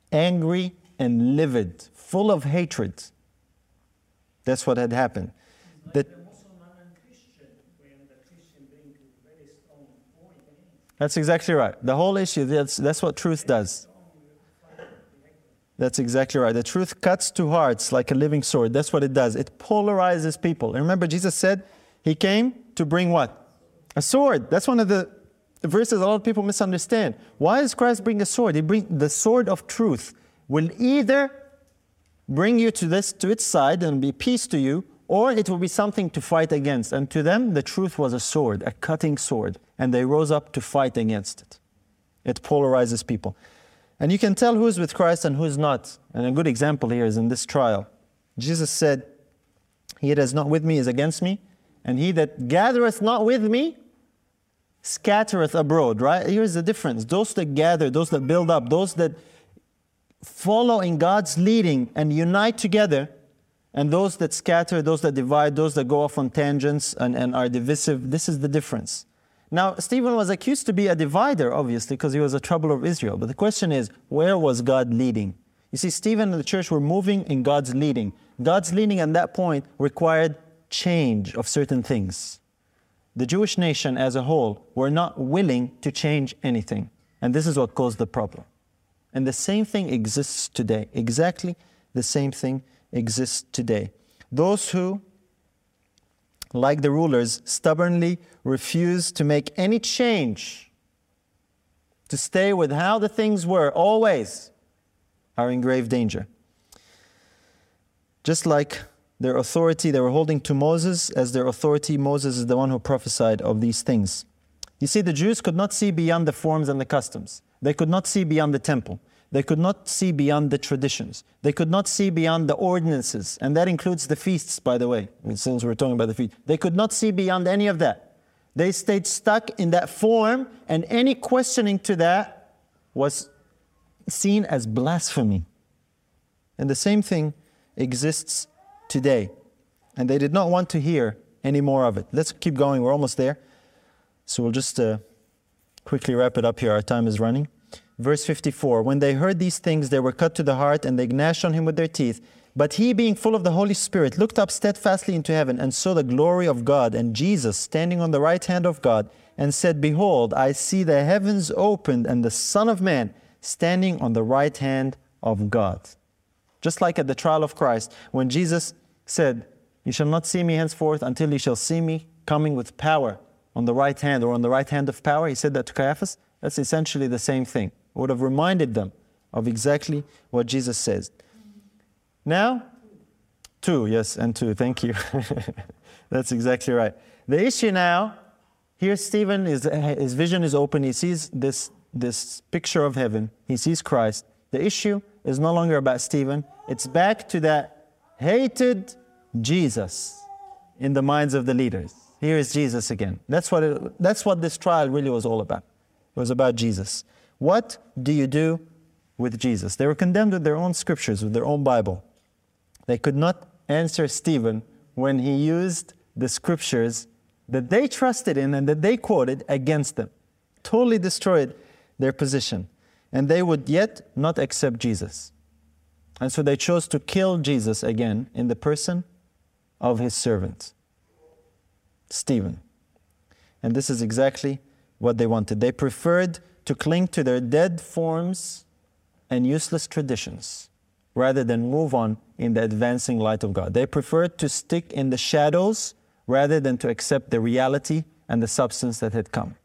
[SPEAKER 2] Angry and livid, full of hatred. That's what had happened. That, that's exactly right. The whole issue, that's, that's what truth does. That's exactly right. The truth cuts to hearts like a living sword. That's what it does. It polarizes people. And remember, Jesus said he came to bring what? A sword. That's one of the verses a lot of people misunderstand. Why does Christ bring a sword? He brings the sword of truth will either bring you to this to its side and be peace to you, or it will be something to fight against. And to them, the truth was a sword, a cutting sword, and they rose up to fight against it. It polarizes people. And you can tell who's with Christ and who's not. And a good example here is in this trial. Jesus said, He that is not with me is against me, and he that gathereth not with me scattereth abroad, right? Here's the difference. Those that gather, those that build up, those that follow in God's leading and unite together And those that scatter, those that divide, those that go off on tangents and, and are divisive, this is the difference. Now, Stephen was accused to be a divider, obviously, because he was a troubler of Israel. But the question is, where was God leading? You see, Stephen and the church were moving in God's leading. God's leading at that point required change of certain things. The Jewish nation as a whole were not willing to change anything. And this is what caused the problem. And the same thing exists today. Exactly the same thing exists today. Those who, like the rulers, stubbornly refuse to make any change, to stay with how the things were always, are in grave danger. Just like their authority they were holding to Moses, as their authority, Moses is the one who prophesied of these things. You see, the Jews could not see beyond the forms and the customs. They could not see beyond the temple. They could not see beyond the traditions. They could not see beyond the ordinances. And that includes the feasts, by the way, since we're talking about the feast. They could not see beyond any of that. They stayed stuck in that form, and any questioning to that was seen as blasphemy. And the same thing exists today. And they did not want to hear any more of it. Let's keep going. We're almost there. So we'll just uh, quickly wrap it up here. Our time is running. Verse 54 When they heard these things, they were cut to the heart, and they gnashed on him with their teeth. But he, being full of the Holy Spirit, looked up steadfastly into heaven and saw the glory of God and Jesus standing on the right hand of God, and said, Behold, I see the heavens opened and the Son of Man standing on the right hand of God. Just like at the trial of Christ, when Jesus said, You shall not see me henceforth until you shall see me coming with power on the right hand or on the right hand of power. He said that to Caiaphas. That's essentially the same thing. It would have reminded them of exactly what Jesus says. Now, two, yes, and two, thank you. That's exactly right. The issue now, here Stephen, is, his vision is open. He sees this, this picture of heaven, he sees Christ. The issue is no longer about Stephen, it's back to that hated Jesus in the minds of the leaders. Here is Jesus again. That's what, it, that's what this trial really was all about. Was about Jesus. What do you do with Jesus? They were condemned with their own scriptures, with their own Bible. They could not answer Stephen when he used the scriptures that they trusted in and that they quoted against them. Totally destroyed their position. And they would yet not accept Jesus. And so they chose to kill Jesus again in the person of his servant, Stephen. And this is exactly what they wanted. They preferred to cling to their dead forms and useless traditions rather than move on in the advancing light of God. They preferred to stick in the shadows rather than to accept the reality and the substance that had come.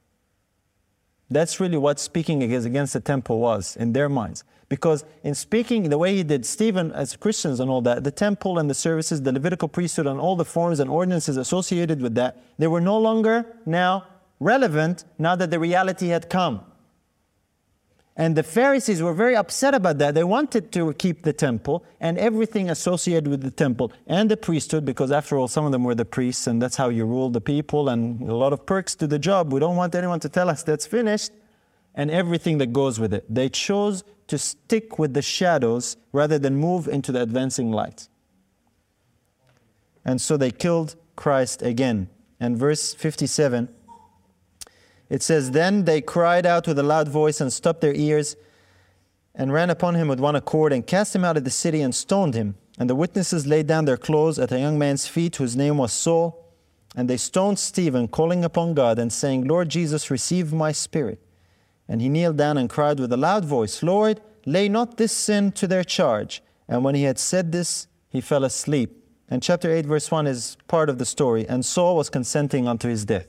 [SPEAKER 2] That's really what speaking against the temple was in their minds. Because in speaking the way he did, Stephen, as Christians and all that, the temple and the services, the Levitical priesthood, and all the forms and ordinances associated with that, they were no longer now relevant now that the reality had come. And the Pharisees were very upset about that. They wanted to keep the temple and everything associated with the temple and the priesthood, because after all, some of them were the priests, and that's how you rule the people, and a lot of perks to the job. We don't want anyone to tell us that's finished, and everything that goes with it. They chose to stick with the shadows rather than move into the advancing light. And so they killed Christ again. And verse 57 it says, Then they cried out with a loud voice and stopped their ears and ran upon him with one accord and cast him out of the city and stoned him. And the witnesses laid down their clothes at a young man's feet whose name was Saul. And they stoned Stephen, calling upon God and saying, Lord Jesus, receive my spirit. And he kneeled down and cried with a loud voice, Lord, lay not this sin to their charge. And when he had said this, he fell asleep. And chapter 8, verse 1 is part of the story. And Saul was consenting unto his death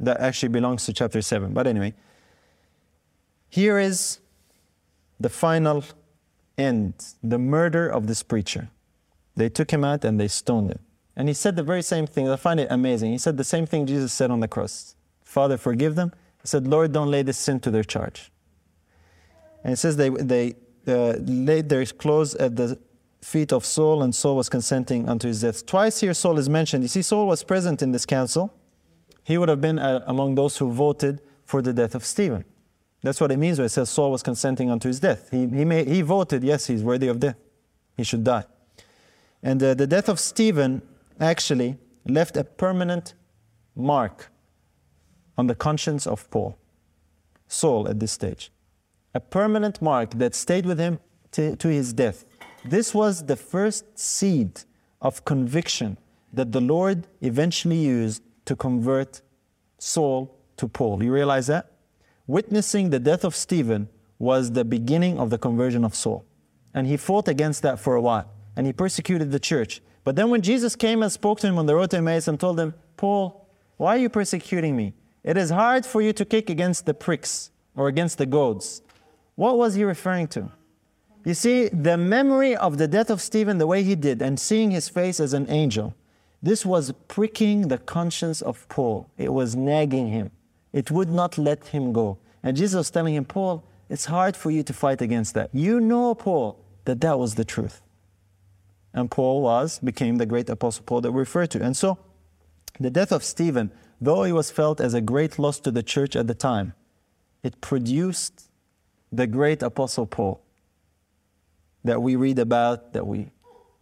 [SPEAKER 2] that actually belongs to chapter 7. But anyway, here is the final end the murder of this preacher. They took him out and they stoned him. And he said the very same thing. I find it amazing. He said the same thing Jesus said on the cross Father, forgive them. He said, Lord, don't lay this sin to their charge. And it says they, they uh, laid their clothes at the feet of Saul, and Saul was consenting unto his death. Twice here, Saul is mentioned. You see, Saul was present in this council he would have been uh, among those who voted for the death of Stephen. That's what it means when it says Saul was consenting unto his death. He, he, he voted, yes, he's worthy of death. He should die. And uh, the death of Stephen actually left a permanent mark on the conscience of Paul, Saul at this stage. A permanent mark that stayed with him to, to his death. This was the first seed of conviction that the Lord eventually used to convert Saul to Paul. You realize that? Witnessing the death of Stephen was the beginning of the conversion of Saul. And he fought against that for a while. And he persecuted the church. But then when Jesus came and spoke to him on the road to Emmaus and told him, Paul, why are you persecuting me? It is hard for you to kick against the pricks or against the goads. What was he referring to? You see, the memory of the death of Stephen, the way he did, and seeing his face as an angel, this was pricking the conscience of Paul. It was nagging him. It would not let him go. And Jesus was telling him, Paul, it's hard for you to fight against that. You know, Paul, that that was the truth. And Paul was, became the great apostle Paul that we refer to. And so, the death of Stephen, though it was felt as a great loss to the church at the time, it produced the great apostle Paul that we read about, that we,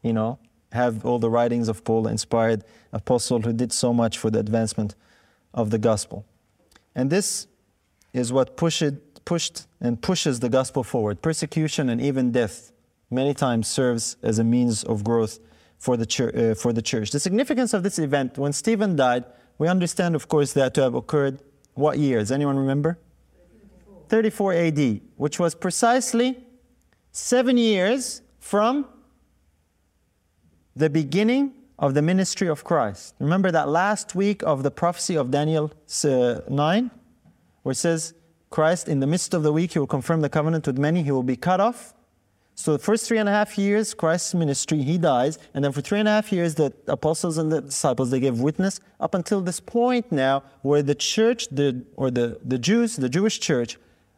[SPEAKER 2] you know, have all the writings of Paul, inspired apostle who did so much for the advancement of the gospel. And this is what pushed, pushed and pushes the gospel forward. Persecution and even death many times serves as a means of growth for the, church, uh, for the church. The significance of this event, when Stephen died, we understand, of course, that to have occurred what year? Does anyone remember? 34 AD, which was precisely seven years from the beginning of the ministry of Christ. Remember that last week of the prophecy of Daniel uh, 9, where it says, Christ, in the midst of the week, he will confirm the covenant with many, he will be cut off. So the first three and a half years, Christ's ministry, he dies, and then for three and a half years, the apostles and the disciples, they gave witness up until this point now, where the church, the, or the, the Jews, the Jewish church,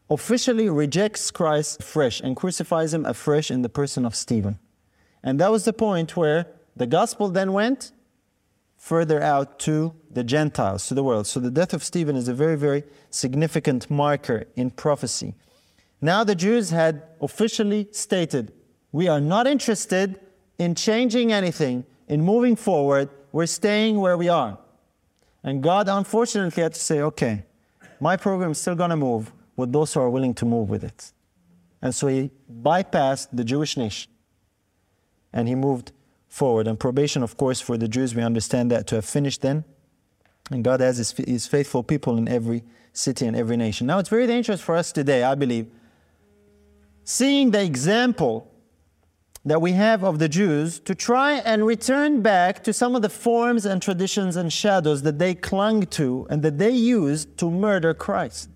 [SPEAKER 2] officially rejects Christ afresh and crucifies him afresh in the person of Stephen. And that was the point where the gospel then went further out to the Gentiles, to the world. So the death of Stephen is a very, very significant marker in prophecy. Now the Jews had officially stated, we are not interested in changing anything, in moving forward, we're staying where we are. And God unfortunately had to say, okay, my program is still going to move with those who are willing to move with it. And so he bypassed the Jewish nation and he moved forward. And probation, of course, for the Jews, we understand that to have finished then. And God has his, his faithful people in every city and every nation. Now, it's very dangerous for us today, I believe, seeing the example that we have of the Jews to try and return back to some of the forms and traditions and shadows that they clung to and that they used to murder Christ.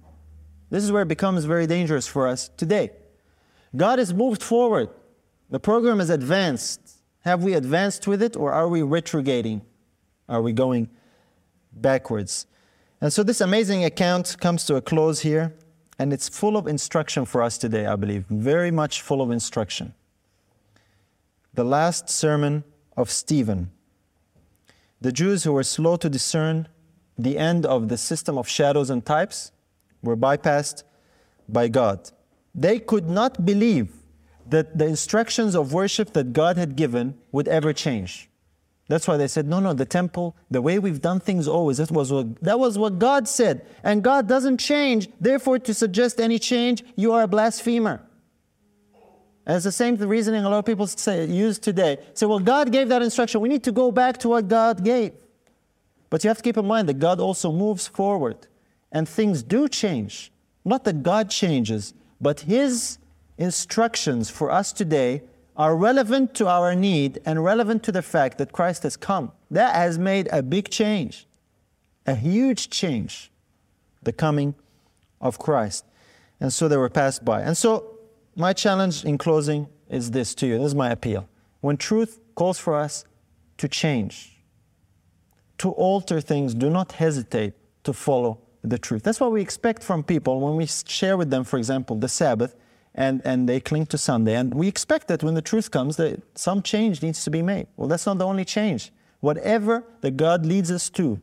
[SPEAKER 2] This is where it becomes very dangerous for us today. God has moved forward. The program is advanced. Have we advanced with it or are we retrograding? Are we going backwards? And so this amazing account comes to a close here, and it's full of instruction for us today, I believe. Very much full of instruction. The last sermon of Stephen. The Jews who were slow to discern the end of the system of shadows and types were bypassed by God. They could not believe that the instructions of worship that God had given would ever change. That's why they said, no, no, the temple, the way we've done things always, that was what, that was what God said. And God doesn't change. Therefore, to suggest any change, you are a blasphemer. It's the same reasoning a lot of people say, use today. Say, well, God gave that instruction. We need to go back to what God gave. But you have to keep in mind that God also moves forward and things do change. Not that God changes, but His instructions for us today are relevant to our need and relevant to the fact that Christ has come. That has made a big change, a huge change, the coming of Christ. And so they were passed by. And so, my challenge in closing is this to you this is my appeal. When truth calls for us to change, to alter things, do not hesitate to follow the truth. That's what we expect from people when we share with them, for example, the Sabbath and, and they cling to Sunday. And we expect that when the truth comes, that some change needs to be made. Well, that's not the only change. Whatever that God leads us to,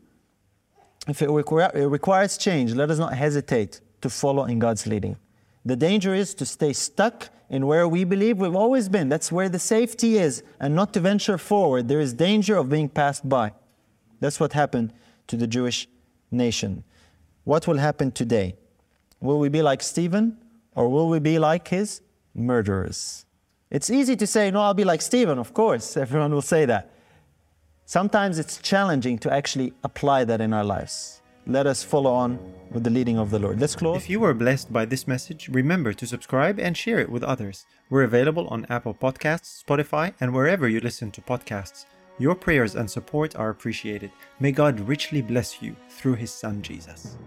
[SPEAKER 2] if it, it requires change, let us not hesitate to follow in God's leading. The danger is to stay stuck in where we believe we've always been. That's where the safety is, and not to venture forward. There is danger of being passed by. That's what happened to the Jewish nation. What will happen today? Will we be like Stephen, or will we be like his murderers? It's easy to say, no, I'll be like Stephen, of course. Everyone will say that. Sometimes it's challenging to actually apply that in our lives. Let us follow on with the leading of the Lord. Let's close.
[SPEAKER 1] If you were blessed by this message, remember to subscribe and share it with others. We're available on Apple Podcasts, Spotify, and wherever you listen to podcasts. Your prayers and support are appreciated. May God richly bless you through His Son Jesus.